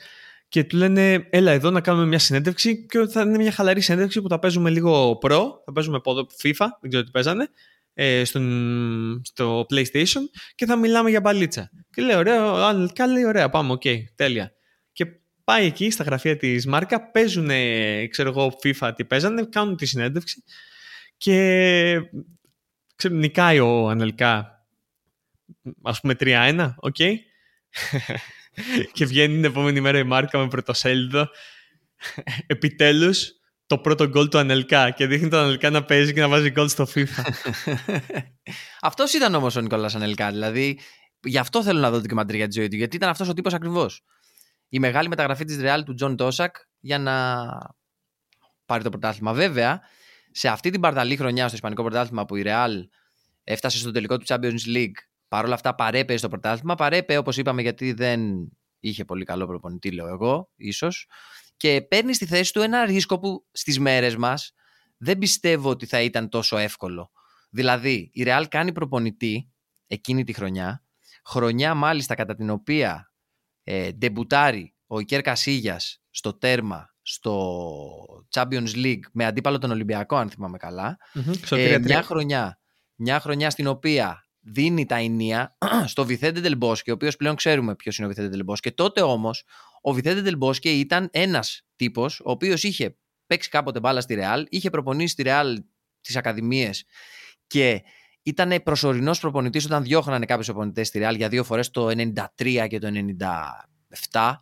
και του λένε έλα εδώ να κάνουμε μια συνέντευξη και θα είναι μια χαλαρή συνέντευξη που θα παίζουμε λίγο προ, θα παίζουμε πόδο FIFA, δεν ξέρω τι παίζανε ε, στον, στο PlayStation και θα μιλάμε για μπαλίτσα. Και λέει, ωραία, αναλυτικά λέει, ωραία, πάμε, OK, okay, τέλεια. Και πάει εκεί στα γραφεία της Μάρκα, παίζουν, ξέρω εγώ, FIFA τι παίζανε, κάνουν τη συνέντευξη και ξέρω, νικάει ο Ανελκά, ας πούμε 3-1, OK. Okay. *laughs* και βγαίνει την επόμενη μέρα η Μάρκα με πρωτοσέλιδο. Επιτέλους, το πρώτο γκολ του Ανελκά και δείχνει τον Ανελκά να παίζει και να βάζει γκολ στο FIFA. *laughs* αυτός ήταν όμως ο Νικόλας Ανελκά. Δηλαδή, γι' αυτό θέλω να δω το κομμάτι για τη ζωή του, γιατί ήταν αυτός ο τύπος ακριβώς. Η μεγάλη μεταγραφή της Real του Τζον Τόσακ για να πάρει το πρωτάθλημα. Βέβαια, σε αυτή την παρταλή χρονιά στο Ισπανικό πρωτάθλημα που η Real έφτασε στο τελικό του Champions League, παρόλα αυτά παρέπαιε στο πρωτάθλημα. Παρέπαιε, όπως είπαμε, γιατί δεν είχε πολύ καλό προπονητή, λέω εγώ, ίσως και παίρνεις στη θέση του ένα ρίσκο που στις μέρες μας δεν πιστεύω ότι θα ήταν τόσο εύκολο. Δηλαδή, η Real κάνει προπονητή εκείνη τη χρονιά, χρονιά μάλιστα κατά την οποία ε, ντεμπουτάρει ο Ικέρ Κασίγιας στο τέρμα στο Champions League με αντίπαλο τον Ολυμπιακό, αν θυμάμαι ε, μια, χρονιά, μια χρονιά στην οποία δίνει τα ενία στο Βιθέντε Τελμπόσκε, ο οποίος πλέον ξέρουμε ποιος είναι ο Βιθέντε Τελμπόσκε. Τότε όμως ο Βιθέντε Τελμπόσκε ήταν ένας τύπος ο οποίος είχε παίξει κάποτε μπάλα στη Ρεάλ, είχε προπονήσει στη Ρεάλ τις Ακαδημίες και ήταν προσωρινός προπονητής όταν διώχνανε κάποιους προπονητές στη Ρεάλ για δύο φορές το 93 και το 97.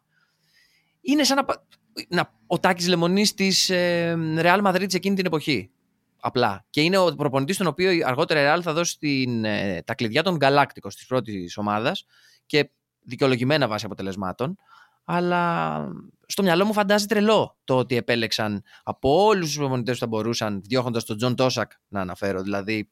Είναι σαν να, να ο Τάκης Λεμονής της ε, Ρεάλ Μαδρίτη εκείνη την εποχή. Απλά. Και είναι ο προπονητής τον οποίο αργότερα η Ρεάλ θα δώσει την, ε, τα κλειδιά των Γκαλάκτικο της πρώτης ομάδας και δικαιολογημένα βάσει αποτελεσμάτων αλλά στο μυαλό μου φαντάζει τρελό το ότι επέλεξαν από όλους τους προπονητές που θα μπορούσαν, διώχνοντας τον Τζον Τόσακ να αναφέρω. Δηλαδή,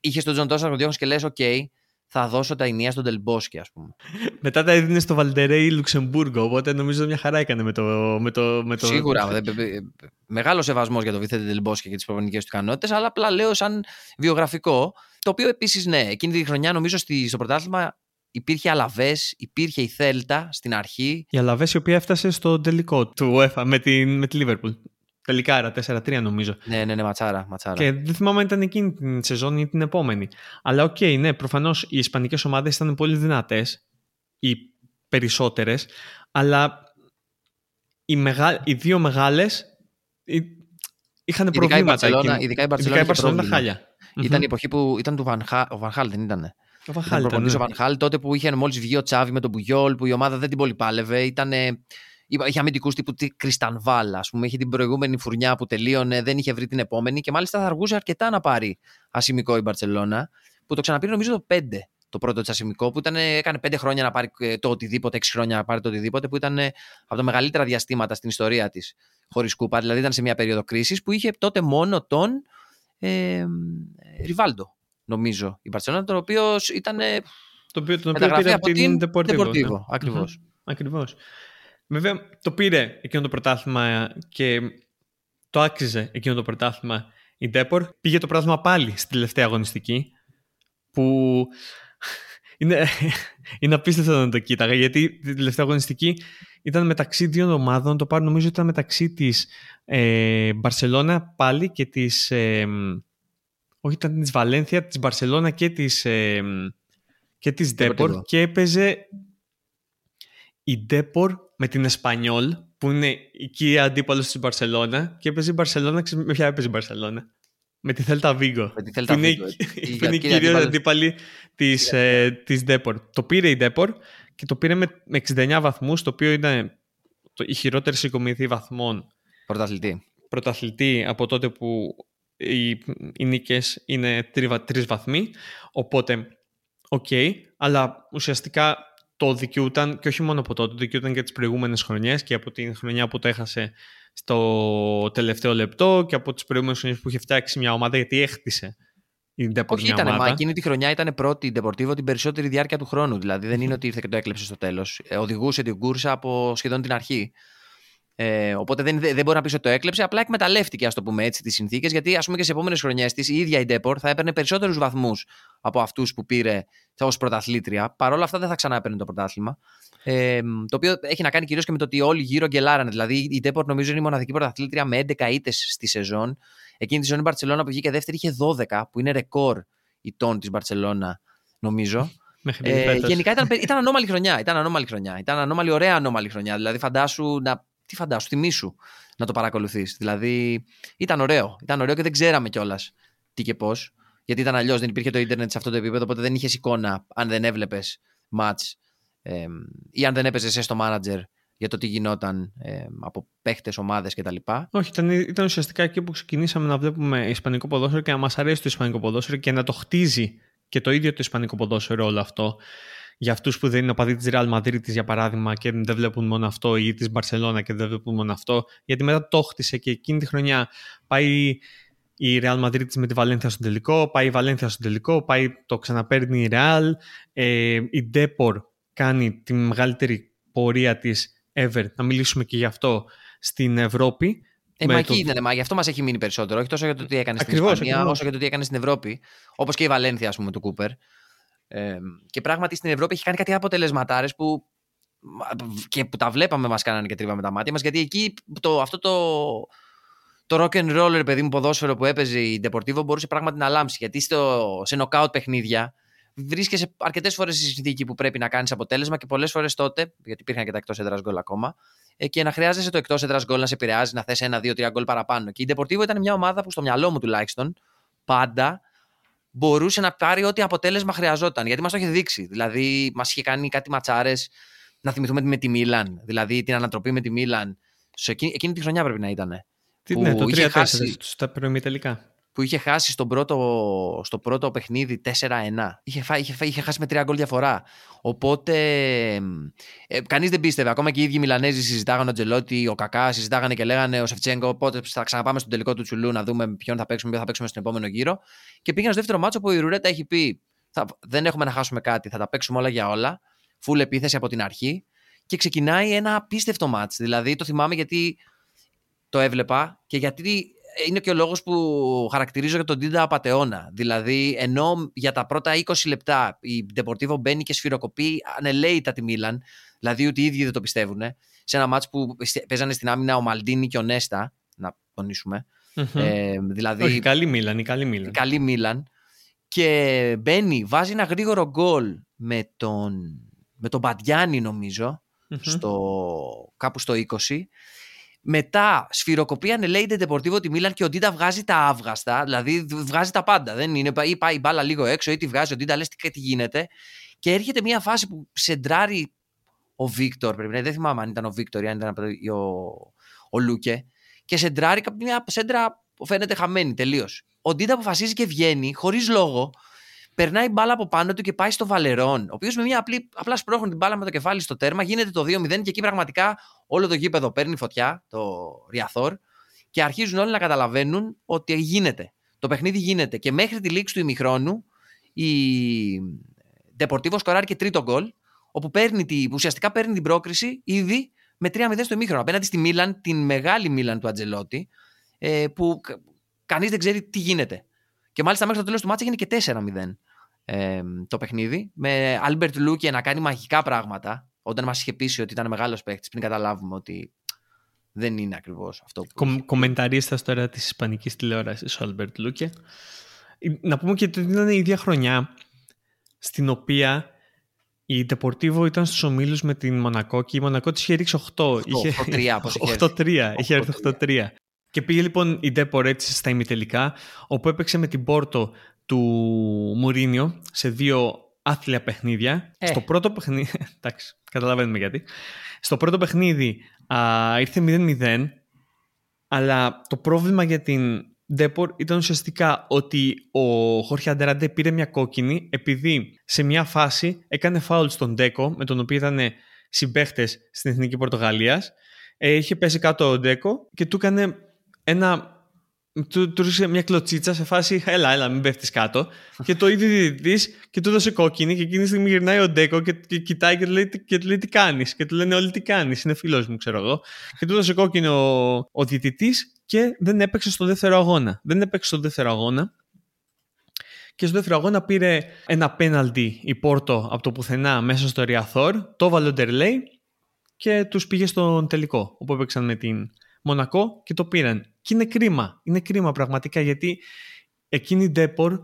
είχες τον Τζον Τόσακ να διώχνεις και λες: OK, θα δώσω τα ηνία στον Ντελ Μπόσκε, ας πούμε. Μετά τα έδινε στο Βαντερλέι Λουξεμβούργο, οπότε νομίζω μια χαρά έκανε με το. Με το, με το... Σίγουρα. Μεγάλος σεβασμός για το Βιθέντε Ντελ Μπόσκε και τις προπονητικές του ικανότητες, αλλά απλά λέω σαν βιογραφικό. Το οποίο επίσης, ναι, εκείνη τη χρονιά νομίζω στο πρωτάθλημα υπήρχε Αλαβές, υπήρχε η Θέλτα στην αρχή. Η Αλαβές η οποία έφτασε στο τελικό του UEFA με, την, με τη Λίβερπουλ. Τελικάρα 4-3 νομίζω. Ναι, ναι, ναι, ματσάρα, ματσάρα. Και δεν θυμάμαι αν ήταν εκείνη την σεζόν ή την επόμενη. Αλλά OK, okay, ναι, προφανώς οι Ισπανικές ομάδες ήταν πολύ δυνατές. Οι περισσότερες. Αλλά οι, μεγα... οι δύο μεγάλες είχαν προβλήματα. Ειδικά η Μπαρσελόνα. χάλια. Ήταν η εποχή που ήταν του Βανχάλ, ο Βανχάλ δεν ήταν. Ο Βανχάλ. Ήταν ναι. ο Βανχάλ τότε που είχε μόλις βγει ο Τσάβη με τον Μπουγιόλ, που η ομάδα δεν την πολύ πάλευε. Ήταν, είχε αμυντικούς τύπου Κριστανβάλ, ας πούμε. Είχε την προηγούμενη φουρνιά που τελείωνε, δεν είχε βρει την επόμενη και μάλιστα θα αργούσε αρκετά να πάρει ασημικό η Μπαρσελόνα. Που το ξαναπήρε νομίζω το 5 το πρώτο της ασημικό, που ήταν, έκανε 5 χρόνια να πάρει ε, το οτιδήποτε, 6 χρόνια να πάρει το οτιδήποτε, που ήταν από τα μεγαλύτερα διαστήματα στην ιστορία της χωρίς κούπα. Δηλαδή ήταν σε μια περίοδο κρίσης που είχε τότε μόνο τον ε, Ριβάλντο νομίζω, η Μπαρσελόνα, το οποίο ήταν. Το οποίο, το οποίο πήρε από την Deportivo. Ναι. Ακριβώς. Ακριβώς. Βέβαια, το πήρε εκείνο το πρωτάθλημα και το άξιζε εκείνο το πρωτάθλημα η Ντέπορ. Πήγε το πρωτάθλημα πάλι στη τελευταία αγωνιστική. που *laughs* είναι, *laughs* είναι απίστευτο να το κοίταγα γιατί την τελευταία αγωνιστική ήταν μεταξύ δύο ομάδων. Το πάρει νομίζω ήταν μεταξύ της ε, Μπαρσελώνα πάλι και της... Ε, όχι ήταν της Βαλένθια, της Μπαρσελώνα και της, ε, και της Ντέπορ και έπαιζε η Ντέπορ με την Εσπανιόλ που είναι η κύρια αντίπαλος της Μπαρσελώνα και έπαιζε η Μπαρσελώνα, με ποια έπαιζε η Μπαρσελώνα. Με τη Θέλτα Βίγκο. Με τη Θέλτα Βίγκο. Που είναι η κύρια αντίπαλη της, ε, της Ντέπορ. Το πήρε η Ντέπορ και το πήρε με, 69 βαθμούς, το οποίο είναι το, η χειρότερη συγκομιδή βαθμών. Πρωταθλητή. Πρωταθλητή από τότε που οι, οι νίκες είναι τρεις βαθμοί. Οπότε, OK, okay, αλλά ουσιαστικά το δικαιούταν και όχι μόνο από τότε, το δικαιούταν και τις προηγούμενες χρονιές και από την χρονιά που το έχασε στο τελευταίο λεπτό και από τις προηγούμενες χρονιές που είχε φτιάξει μια ομάδα γιατί έχτισε η Όχι, ήταν, μα εκείνη τη χρονιά ήταν πρώτη η Deportivo την περισσότερη διάρκεια του χρόνου. Δηλαδή δεν είναι ότι ήρθε και το έκλεψε στο τέλος. Ε, οδηγούσε την κούρσα από σχεδόν την αρχή. Ε, οπότε δεν, δεν μπορεί να πεις ότι το έκλεψε, απλά εκμεταλλεύτηκε, ας το πούμε έτσι, τις συνθήκες. Γιατί ας πούμε και σε επόμενες χρονιές της η ίδια η Depor θα έπαιρνε περισσότερους βαθμούς από αυτούς που πήρε ως πρωταθλήτρια. Παρ' όλα αυτά δεν θα ξανά έπαιρνε το πρωτάθλημα. Ε, το οποίο έχει να κάνει κυρίως και με το ότι όλοι γύρω γκελάρανε. Δηλαδή η Depor νομίζω είναι η μοναδική πρωταθλήτρια με 11 ήττε στη σεζόν. Εκείνη τη σεζόν η Μπαρσελόνα που βγήκε δεύτερη είχε 12, που είναι ρεκόρ ητών της Μπαρσελόνα, νομίζω. ε, γενικά ήταν, ήταν ανώμαλη χρονιά. Ήταν ανώμαλη χρονιά. Ήταν ανώμαλη, ωραία ανώμαλη χρονιά. Δηλαδή, φαντάσου να τι φαντάσου, θυμήσου να το παρακολουθείς. Δηλαδή ήταν ωραίο. Ήταν ωραίο και δεν ξέραμε κιόλας τι και πώς. Γιατί ήταν αλλιώς, δεν υπήρχε το ίντερνετ σε αυτό το επίπεδο, οπότε δεν είχες εικόνα αν δεν έβλεπες ματ ε, ή αν δεν έπαιζες εσύ στο manager για το τι γινόταν ε, από παίχτες, ομάδες κτλ. Όχι, ήταν, ήταν ουσιαστικά εκεί που ξεκινήσαμε να βλέπουμε Ισπανικό ποδόσφαιρο και να μας αρέσει το Ισπανικό ποδόσφαιρο και να το χτίζει και το ίδιο το Ισπανικό ποδόσφαιρο όλο αυτό για αυτούς που δεν είναι οπαδοί της Real Madrid, για παράδειγμα, και δεν βλέπουν μόνο αυτό, ή της Barcelona και δεν βλέπουν μόνο αυτό, γιατί μετά το χτίσε και εκείνη τη χρονιά πάει η Real Madrid με τη Βαλένθια στον τελικό, πάει η Βαλένθια στον τελικό, πάει το ξαναπαίρνει η Real, ε, η Depor κάνει τη μεγαλύτερη πορεία της ever, να μιλήσουμε και γι' αυτό, στην Ευρώπη. Ε, μα εκεί το... μα γι' αυτό μας έχει μείνει περισσότερο. Όχι τόσο για το τι έκανε στην Ισπανία, όσο για το τι έκανε στην Ευρώπη. Όπως και η Βαλένθια, ας πούμε, του Κούπερ. Ε, και πράγματι στην Ευρώπη έχει κάνει κάτι αποτελεσματάρες που και που τα βλέπαμε μας κάνανε και τρίβαμε τα μάτια μας. Γιατί εκεί το, αυτό το, το rock and roller, παιδί μου, ποδόσφαιρο που έπαιζε η Deportivo μπορούσε πράγματι να λάμψει. Γιατί στο, σε knockout παιχνίδια βρίσκεσαι αρκετές φορές στη συνθήκη που πρέπει να κάνεις αποτέλεσμα και πολλές φορές τότε, γιατί υπήρχαν και τα εκτός έδρας γκολ ακόμα, ε, και να χρειάζεσαι το εκτός έδρας γκολ να σε επηρεάζει, να θες ένα, δύο, τρία γκολ παραπάνω. Και η Deportivo ήταν μια ομάδα που στο μυαλό μου τουλάχιστον πάντα μπορούσε να πάρει ό,τι αποτέλεσμα χρειαζόταν. Γιατί μας το είχε δείξει. Δηλαδή, μας είχε κάνει κάτι ματσάρες. Να θυμηθούμε με τη Μίλαν. Δηλαδή, την ανατροπή με τη Μίλαν. Εκείνη, εκείνη τη χρονιά πρέπει να ήταν. Τι, ναι, το 3-4 χάσει... στα τελικά που είχε χάσει στον πρώτο, στο πρώτο παιχνίδι 4-1. Είχε, είχε, είχε χάσει με τρία γκολ διαφορά. Οπότε ε, κανείς δεν πίστευε. Ακόμα και οι ίδιοι Μιλανέζοι συζητάγανε ο Τζελότη, ο Κακά, συζητάγανε και λέγανε ο Σεφτσέγκο. Πότε θα ξαναπάμε στον τελικό του Τσουλού να δούμε ποιον θα παίξουμε, ποιον θα παίξουμε στον επόμενο γύρο. Και πήγαν στο δεύτερο μάτσο που η Ρουρέτα έχει πει: θα, Δεν έχουμε να χάσουμε κάτι, θα τα παίξουμε όλα για όλα. Φουλ επίθεση από την αρχή. Και ξεκινάει ένα απίστευτο μάτς. Δηλαδή το θυμάμαι γιατί το έβλεπα και γιατί είναι και ο λόγος που χαρακτηρίζω για τον Τίντα Απατεώνα. Δηλαδή, ενώ για τα πρώτα 20 λεπτά η Deportivo μπαίνει και σφυροκοπεί ανελαίητα τη Μίλαν, δηλαδή ότι οι ίδιοι δεν το πιστεύουν, σε ένα ματς που παίζανε στην άμυνα ο Μαλντίνη και ο Νέστα, να τονίσουμε Ε, δηλαδή, Όχι, καλή Μίλαν, η καλή Μίλαν. Καλή Μίλαν. Και μπαίνει, βάζει ένα γρήγορο γκολ με τον, με τον Παντιάνι στο, κάπου στο 20 μετά σφυροκοπεί ανελέητα η Deportivo τη Μίλαν και ο Ντίντα βγάζει τα άβγαστα, δηλαδή βγάζει τα πάντα. Δεν είναι, ή πάει η μπάλα λίγο έξω ή τη βγάζει ο Ντίντα, λες τι, τι γίνεται. Και έρχεται μια φάση που σεντράρει ο Βίκτορ, πρέπει να δεν θυμάμαι αν ήταν ο Βίκτορ ή αν ήταν ο, ο Λούκε. Και σεντράρει μια σέντρα που φαίνεται χαμένη τελείως. Ο Ντίντα αποφασίζει και βγαίνει χωρίς λόγο περνάει μπάλα από πάνω του και πάει στο Βαλερόν, ο οποίος με μια απλή, απλά σπρώχνει την μπάλα με το κεφάλι στο τέρμα, γίνεται το 2-0 και εκεί πραγματικά όλο το γήπεδο παίρνει φωτιά, το Ριαθόρ, και αρχίζουν όλοι να καταλαβαίνουν ότι γίνεται. Το παιχνίδι γίνεται. Και μέχρι τη λήξη του ημιχρόνου η Deportivo σκοράρει και τρίτο γκολ, όπου παίρνει τη, ουσιαστικά παίρνει την πρόκριση ήδη με 3-0 στο ημίχρονο. Απέναντι στη Μίλαν, την μεγάλη Μίλαν του Αντσελότι, ε, που κανείς δεν ξέρει τι γίνεται. Και μάλιστα μέχρι το τέλος του ματς έγινε και 4-0. ε, το παιχνίδι. Με Άλμπερτ Λούκε να κάνει μαγικά πράγματα. Όταν μας είχε πείσει ότι ήταν μεγάλος παίκτης, πριν καταλάβουμε ότι δεν είναι ακριβώς αυτό που. κομενταρίστας τώρα της Ισπανικής τηλεόρασης, ο Άλμπερτ Λούκε. Να πούμε και ότι ήταν η ίδια χρονιά στην οποία η Deportivo ήταν στους ομίλους με την Μονακό και η Μονακό της είχε ρίξει 8. 8-3, είχε... 8-3, *laughs* είχε έρθει 8-3. Και πήγε λοιπόν η Depor έτσι στα ημιτελικά, όπου έπαιξε με την Πόρτο του Μουρίνιο σε δύο άθλια παιχνίδια. Ε. Στο πρώτο παιχνίδι. *laughs* Εντάξει, καταλαβαίνουμε γιατί. Στο πρώτο παιχνίδι α, ήρθε 0-0, αλλά το πρόβλημα για την Ντέπορ ήταν ουσιαστικά ότι ο Χόρχε Αντεράντε πήρε μια κόκκινη επειδή σε μια φάση έκανε φάουλ στον Ντέκο με τον οποίο ήταν συμπαίχτες στην Εθνική Πορτογαλίας. Ε, είχε πέσει κάτω ο Ντέκο και του έκανε ένα. Του, του μια κλωτσίτσα σε φάση Έλα, έλα, μην πέφτεις κάτω. και το ίδιο διαιτητή και του έδωσε κόκκινη. Και εκείνη τη στιγμή γυρνάει ο Ντέκο και, και κοιτάει και του λέει, και του λέει τι κάνεις; Και του λένε όλοι τι κάνεις. Είναι φίλος μου, ξέρω εγώ. Και του έδωσε κόκκινο ο, ο διαιτητής και δεν έπαιξε στο δεύτερο αγώνα. Δεν έπαιξε στο δεύτερο αγώνα. Και στο δεύτερο αγώνα πήρε ένα πέναλτι η Πόρτο από το πουθενά μέσα στο Ριαθόρ, το βάλε ο Ντερλέι και τους πήγε στον τελικό, όπου έπαιξαν με την Μονακό και το πήραν. Και είναι κρίμα, είναι κρίμα πραγματικά γιατί εκείνη η Ντέπορ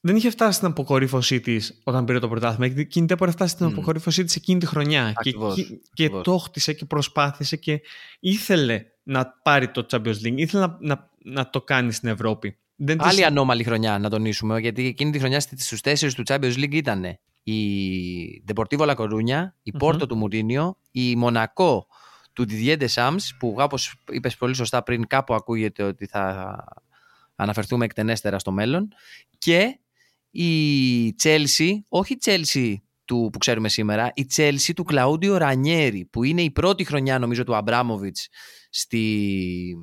δεν είχε φτάσει στην αποκορύφωσή της όταν πήρε το πρωτάθλημα. Εκείνη η Ντέπορ φτάσει στην mm. αποκορύφωσή της εκείνη τη χρονιά. Ακριβώς, και, και, και το χτίσε και προσπάθησε και ήθελε να πάρει το Champions League. Ήθελε να, να, να το κάνει στην Ευρώπη. Δεν Άλλη της... ανώμαλη χρονιά να τονίσουμε, γιατί εκείνη τη χρονιά στους τέσσερις του Champions League ήταν η Deportivo La Coruña, η Πόρτο του Μουρίνιο, η Μονακό του Didier Deschamps, που όπω είπες πολύ σωστά πριν, κάπου ακούγεται ότι θα αναφερθούμε εκτενέστερα στο μέλλον, και η Chelsea, όχι η Chelsea του, που ξέρουμε σήμερα, η Chelsea του Κλαούντιο Ρανιέρη, που είναι η πρώτη χρονιά νομίζω του Αμπράμοβιτς στη,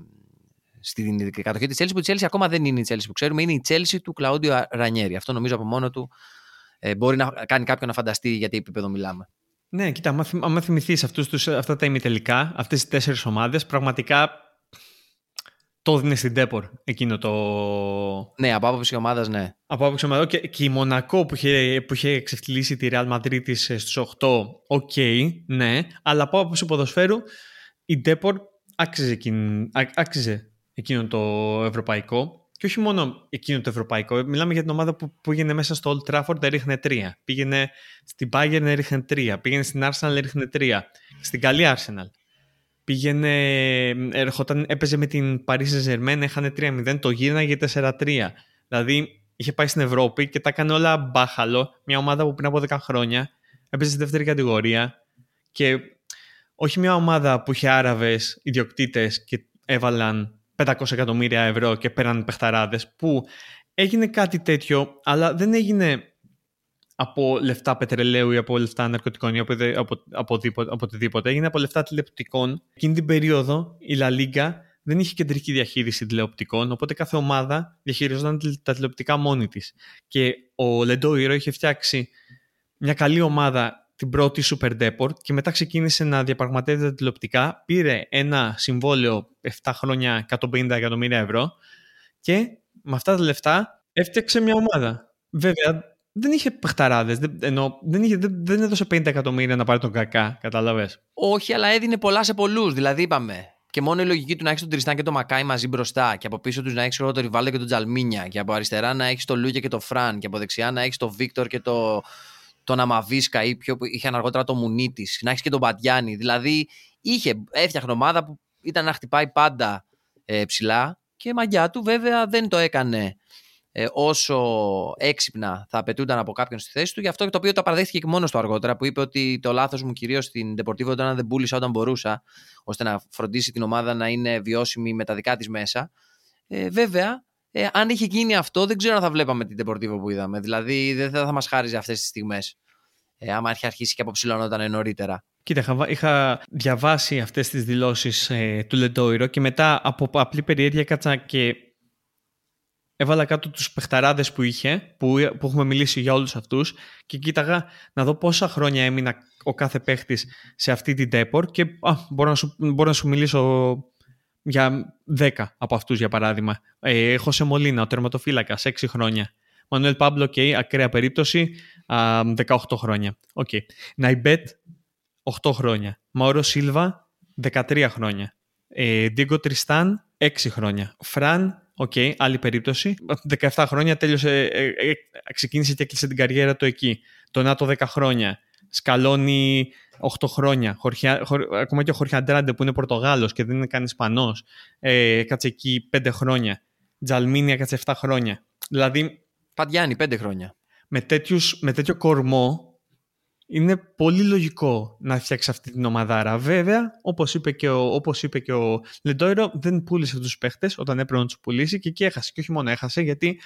στην κατοχή της Chelsea, που η Chelsea ακόμα δεν είναι η Chelsea που ξέρουμε, είναι η Chelsea του Κλαούντιο Ρανιέρη. Αυτό νομίζω από μόνο του ε, μπορεί να κάνει κάποιον να φανταστεί για τι επίπεδο μιλάμε. Ναι, κοίτα, αν θυμηθείς αυτά τα ημιτελικά, αυτές τι τέσσερις ομάδες, πραγματικά το έδινε στην Τέπορ εκείνο το. Ναι, από άποψη ομάδας, ναι. Από άποψη ομάδας. Και, και η Μονακό που είχε, που είχε εξεφτυλίσει τη Real Madrid στους 8, OK, okay, ναι. Αλλά από άποψη ποδοσφαίρου, η Ντέπορ άξιζε, εκείνο, άξιζε εκείνο το ευρωπαϊκό. Και όχι μόνο εκείνο το ευρωπαϊκό. Μιλάμε για την ομάδα που πήγαινε μέσα στο Old Trafford, έριχνε τρία. Πήγαινε στην Bayern, έριχνε τρία. Πήγαινε στην Arsenal, έριχνε τρία. Στην καλή Arsenal. Πήγαινε, ερχόταν, έπαιζε με την Paris Saint-Germain, έχανε 3-0, το γύρναγε 4-3. Δηλαδή είχε πάει στην Ευρώπη και τα έκανε όλα μπάχαλο. Μια ομάδα που πριν από 10 χρόνια έπαιζε στη δεύτερη κατηγορία και όχι μια ομάδα που είχε Άραβες ιδιοκτήτες και έβαλαν 500 εκατομμύρια ευρώ και πέραν παιχταράδες που έγινε κάτι τέτοιο αλλά δεν έγινε από λεφτά πετρελαίου ή από λεφτά ναρκωτικών ή από, από, από, από οτιδήποτε. Έγινε από λεφτά τηλεοπτικών. Εκείνη την περίοδο η La Liga δεν είχε κεντρική διαχείριση τηλεοπτικών, οπότε κάθε ομάδα διαχειριζόταν τα τηλεοπτικά μόνη της. Και ο Λεντόιρο είχε φτιάξει μια καλή ομάδα την πρώτη Super Deport και μετά ξεκίνησε να διαπραγματεύεται τηλεοπτικά. Πήρε ένα συμβόλαιο 7 χρόνια 150 εκατομμύρια ευρώ και με αυτά τα λεφτά έφτιαξε μια ομάδα. Βέβαια, δεν είχε παιχταράδες. Δεν, δεν, δεν, έδωσε 50 εκατομμύρια να πάρει τον κακά, κατάλαβες; Όχι, αλλά έδινε πολλά σε πολλούς. Δηλαδή, είπαμε, και μόνο η λογική του να έχεις τον Τριστάν και τον Μακάι μαζί μπροστά, και από πίσω τους να έχεις τον Ριβάλο και τον Τζαλμίνια, και από αριστερά να έχεις τον Λούκια και τον Φραν, και από δεξιά να έχεις τον Βίκτορ και το, τον Αμαβίσκα ή πιο που είχε αργότερα το Μουνίτη, να έχεις και τον Μπαντιάνη. Δηλαδή είχε, έφτιαχνε ομάδα που ήταν να χτυπάει πάντα ε, ψηλά και η μαγιά του βέβαια δεν το έκανε ε, όσο έξυπνα θα απαιτούνταν από κάποιον στη θέση του. Γι' αυτό το οποίο το παραδέχτηκε και μόνος του αργότερα, που είπε ότι το λάθος μου κυρίως στην Deportivo ήταν να δεν πούλησα όταν μπορούσα, ώστε να φροντίσει την ομάδα να είναι βιώσιμη με τα δικά της μέσα. Ε, βέβαια, ε, αν είχε γίνει αυτό, δεν ξέρω αν θα βλέπαμε την Deportivo που είδαμε. Δηλαδή, δεν θα, θα μας χάριζε αυτές τις στιγμές. Ε, άμα είχε αρχίσει και αποψηλώνονταν νωρίτερα. Κοίτα, είχα διαβάσει αυτές τις δηλώσεις ε, του Λεντόιρο και μετά από απλή περιέργεια κάτσα και έβαλα κάτω τους παιχταράδες που είχε, που, που έχουμε μιλήσει για όλους αυτούς και κοίταγα να δω πόσα χρόνια έμεινα ο κάθε παίχτης σε αυτή την τέπορ και α, μπορώ, να σου, μπορώ να σου μιλήσω για 10 από αυτούς για παράδειγμα. Ε, έχω σε Μολίνα, ο τερματοφύλακας, 6 χρόνια. Μανουέλ Πάμπλο, OK, okay, ακραία περίπτωση, 18 χρόνια. OK. Okay. Ναϊμπέτ, 8 χρόνια. Μαόρο Σίλβα, 13 χρόνια. Ε, Ντιέγκο Τριστάν, 6 χρόνια. Φραν, OK, okay, άλλη περίπτωση. 17 χρόνια τέλειωσε, ε, ε, ξεκίνησε και έκλεισε την καριέρα του εκεί. Ντονάτο 10 χρόνια. Σκαλόνι 8 χρόνια. Χόρχε, Χορ, ακόμα και ο Χόρχε Αντράντε που είναι Πορτογάλος και δεν είναι καν Ισπανός. Ε, κάτσε εκεί 5 χρόνια. Τζαλμίνια κάτσε 7 χρόνια. Δηλαδή... Παντιάννη 5 χρόνια. Με, τέτοιους, με τέτοιο κορμό είναι πολύ λογικό να φτιάξεις αυτή την ομαδάρα. Βέβαια, όπως είπε και ο, όπως είπε και ο Λεντόιρο, δεν πούλησε τους παίχτες όταν έπρεπε να τους πουλήσει και εκεί έχασε. Και όχι μόνο έχασε, γιατί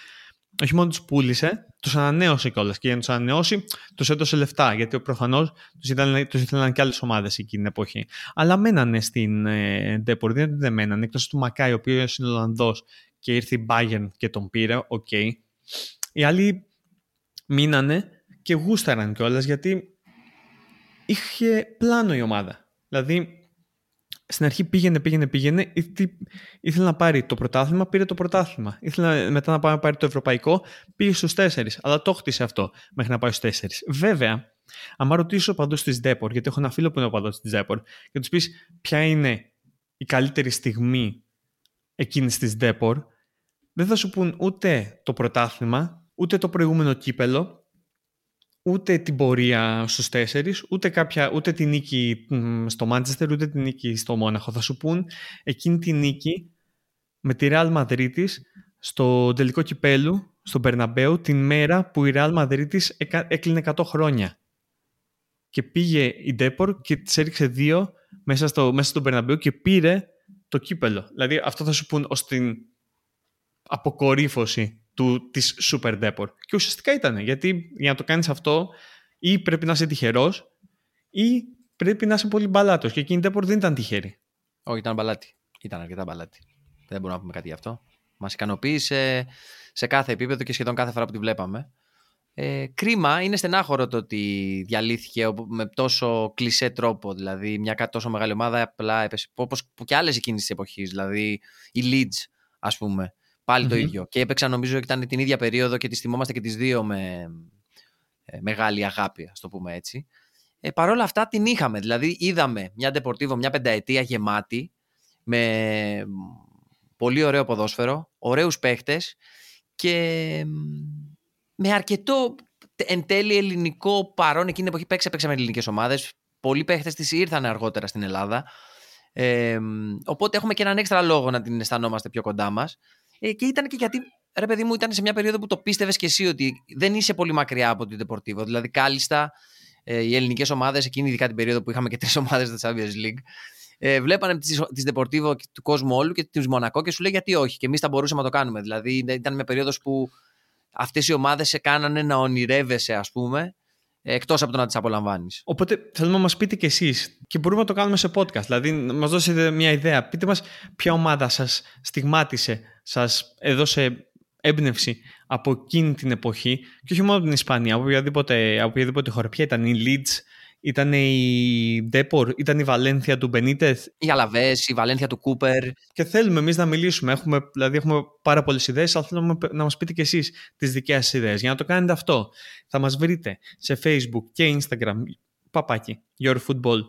όχι μόνο τους πούλησε, τους ανανέωσε κιόλας. Και για να τους ανανεώσει, τους έδωσε λεφτά. Γιατί προφανώς τους ήθελαν, τους ήθελαν και άλλες ομάδες εκείνη την εποχή. Αλλά μένανε στην ε, Depor, δεν, δεν μένανε. Εκτός του Μακάι, ο οποίος είναι Ολλανδός και ήρθε η Bayern και τον πήρε, OK. Okay. Οι άλλοι μείνανε και γούσταραν κιόλας γιατί είχε πλάνο η ομάδα. Δηλαδή, στην αρχή πήγαινε, πήγαινε, πήγαινε. Ήθελε να πάρει το πρωτάθλημα, πήρε το πρωτάθλημα. Ήθελε μετά να πάρει το ευρωπαϊκό, πήγε στους τέσσερις. Αλλά το χτίσε αυτό μέχρι να πάει στους τέσσερις. Βέβαια, αν ρωτήσω παντού της Depor, γιατί έχω ένα φίλο που είναι παντού της Depor, και τους πεις ποια είναι η καλύτερη στιγμή εκείνης της Depor, δεν θα σου πούν ούτε το πρωτάθλημα, ούτε το προηγούμενο κύπελο, ούτε την πορεία στους τέσσερις, ούτε, κάποια, ούτε την νίκη στο Μάντσεστερ, ούτε την νίκη στο Μόναχο. Θα σου πούν εκείνη τη νίκη με τη Real Madrid στο τελικό κυπέλου, στον Περναμπέου, την μέρα που η Real Madrid έκλεινε 100 χρόνια. Και πήγε η Ντέπορ και της έριξε δύο μέσα, στο, μέσα στον Περναμπέου και πήρε το κύπελο. Δηλαδή αυτό θα σου πούν ως την αποκορύφωση του, της Super Depor. Και ουσιαστικά ήταν, γιατί για να το κάνεις αυτό ή πρέπει να είσαι τυχερός ή πρέπει να είσαι πολύ μπαλάτος. Και εκείνη η Depor δεν ήταν τυχερή. Όχι, ήταν μπαλάτη. Ήταν αρκετά μπαλάτη. Δεν μπορούμε να πούμε κάτι γι' αυτό. Μας ικανοποίησε σε κάθε επίπεδο και σχεδόν κάθε φορά που τη βλέπαμε. Ε, κρίμα, είναι στενάχωρο το ότι διαλύθηκε με τόσο κλεισέ τρόπο. Δηλαδή, μια τόσο μεγάλη ομάδα απλά έπεσε. Όπως και άλλες εκείνης της εποχής. Δηλαδή, η Leeds, ας πούμε. Πάλι το ίδιο. Και έπαιξαν νομίζω ότι ήταν την ίδια περίοδο και τις θυμόμαστε και τις δύο με ε, μεγάλη αγάπη, ας το πούμε έτσι. Ε, Παρ' όλα αυτά την είχαμε. Δηλαδή είδαμε μια Deportivo μια πενταετία γεμάτη με πολύ ωραίο ποδόσφαιρο, ωραίους παίχτες και με αρκετό εν τέλει ελληνικό παρόν εκείνη την εποχή παίξε, παίξαμε ελληνικές ομάδες. Πολλοί παίχτες της ήρθαν αργότερα στην Ελλάδα. Ε, οπότε έχουμε και έναν έξτρα λόγο να την αισθανόμαστε πιο κοντά μας. Ε, και ήταν και γιατί, ρε παιδί μου, ήταν σε μια περίοδο που το πίστευες και εσύ ότι δεν είσαι πολύ μακριά από την Deportivo. Δηλαδή, κάλλιστα ε, οι ελληνικές ομάδες, εκείνη ειδικά την περίοδο που είχαμε και τρεις *laughs* ομάδες τη Champions League, ε, βλέπανε τις Deportivo του κόσμου όλου και τους Μονακό και σου λέει γιατί όχι. Και εμείς θα μπορούσαμε να το κάνουμε. Δηλαδή, ήταν μια περίοδος που αυτές οι ομάδες σε κάνανε να ονειρεύεσαι, ας πούμε, εκτός από το να τις απολαμβάνεις. Οπότε θέλουμε να μας πείτε κι εσείς και μπορούμε να το κάνουμε σε podcast. Δηλαδή, να μας δώσετε μια ιδέα. Πείτε μας ποια ομάδα σας στιγμάτισε σας έδωσε έμπνευση από εκείνη την εποχή και όχι μόνο από την Ισπανία, από οποιαδήποτε, από οποιαδήποτε χώρα. Ποια ήταν η Leeds, ήταν η Ντέπορ, ήταν η Βαλένθια του Μπενίτεθ. Η Αλαβές, η Βαλένθια του Κούπερ. Και θέλουμε εμείς να μιλήσουμε. Έχουμε, δηλαδή, έχουμε πάρα πολλές ιδέες, αλλά θέλουμε να μας πείτε κι εσείς τις δικές σας ιδέες. Για να το κάνετε αυτό, θα μας βρείτε σε Facebook και Instagram. Παπάκι, Your Football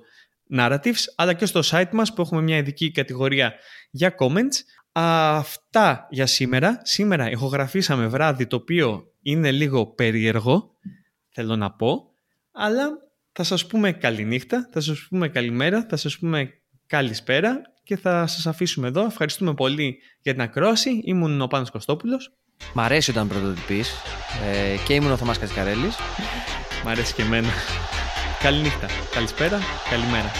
Narratives, αλλά και στο site μας που έχουμε μια ειδική κατηγορία για comments Αυτά για σήμερα. Σήμερα ηχογραφήσαμε βράδυ το οποίο είναι λίγο περίεργο, θέλω να πω, αλλά θα σας πούμε καληνύχτα, θα σας πούμε καλημέρα, θα σας πούμε καλησπέρα και θα σας αφήσουμε εδώ. Ευχαριστούμε πολύ για την ακρόαση. Ήμουν ο Πάνος Κωστόπουλος. Μ' αρέσει όταν πρωτοτυπής ε, και ήμουν ο Θωμάς Κατσικαρέλης. Μ' αρέσει και εμένα. Καληνύχτα, καλησπέρα, καλημέρα.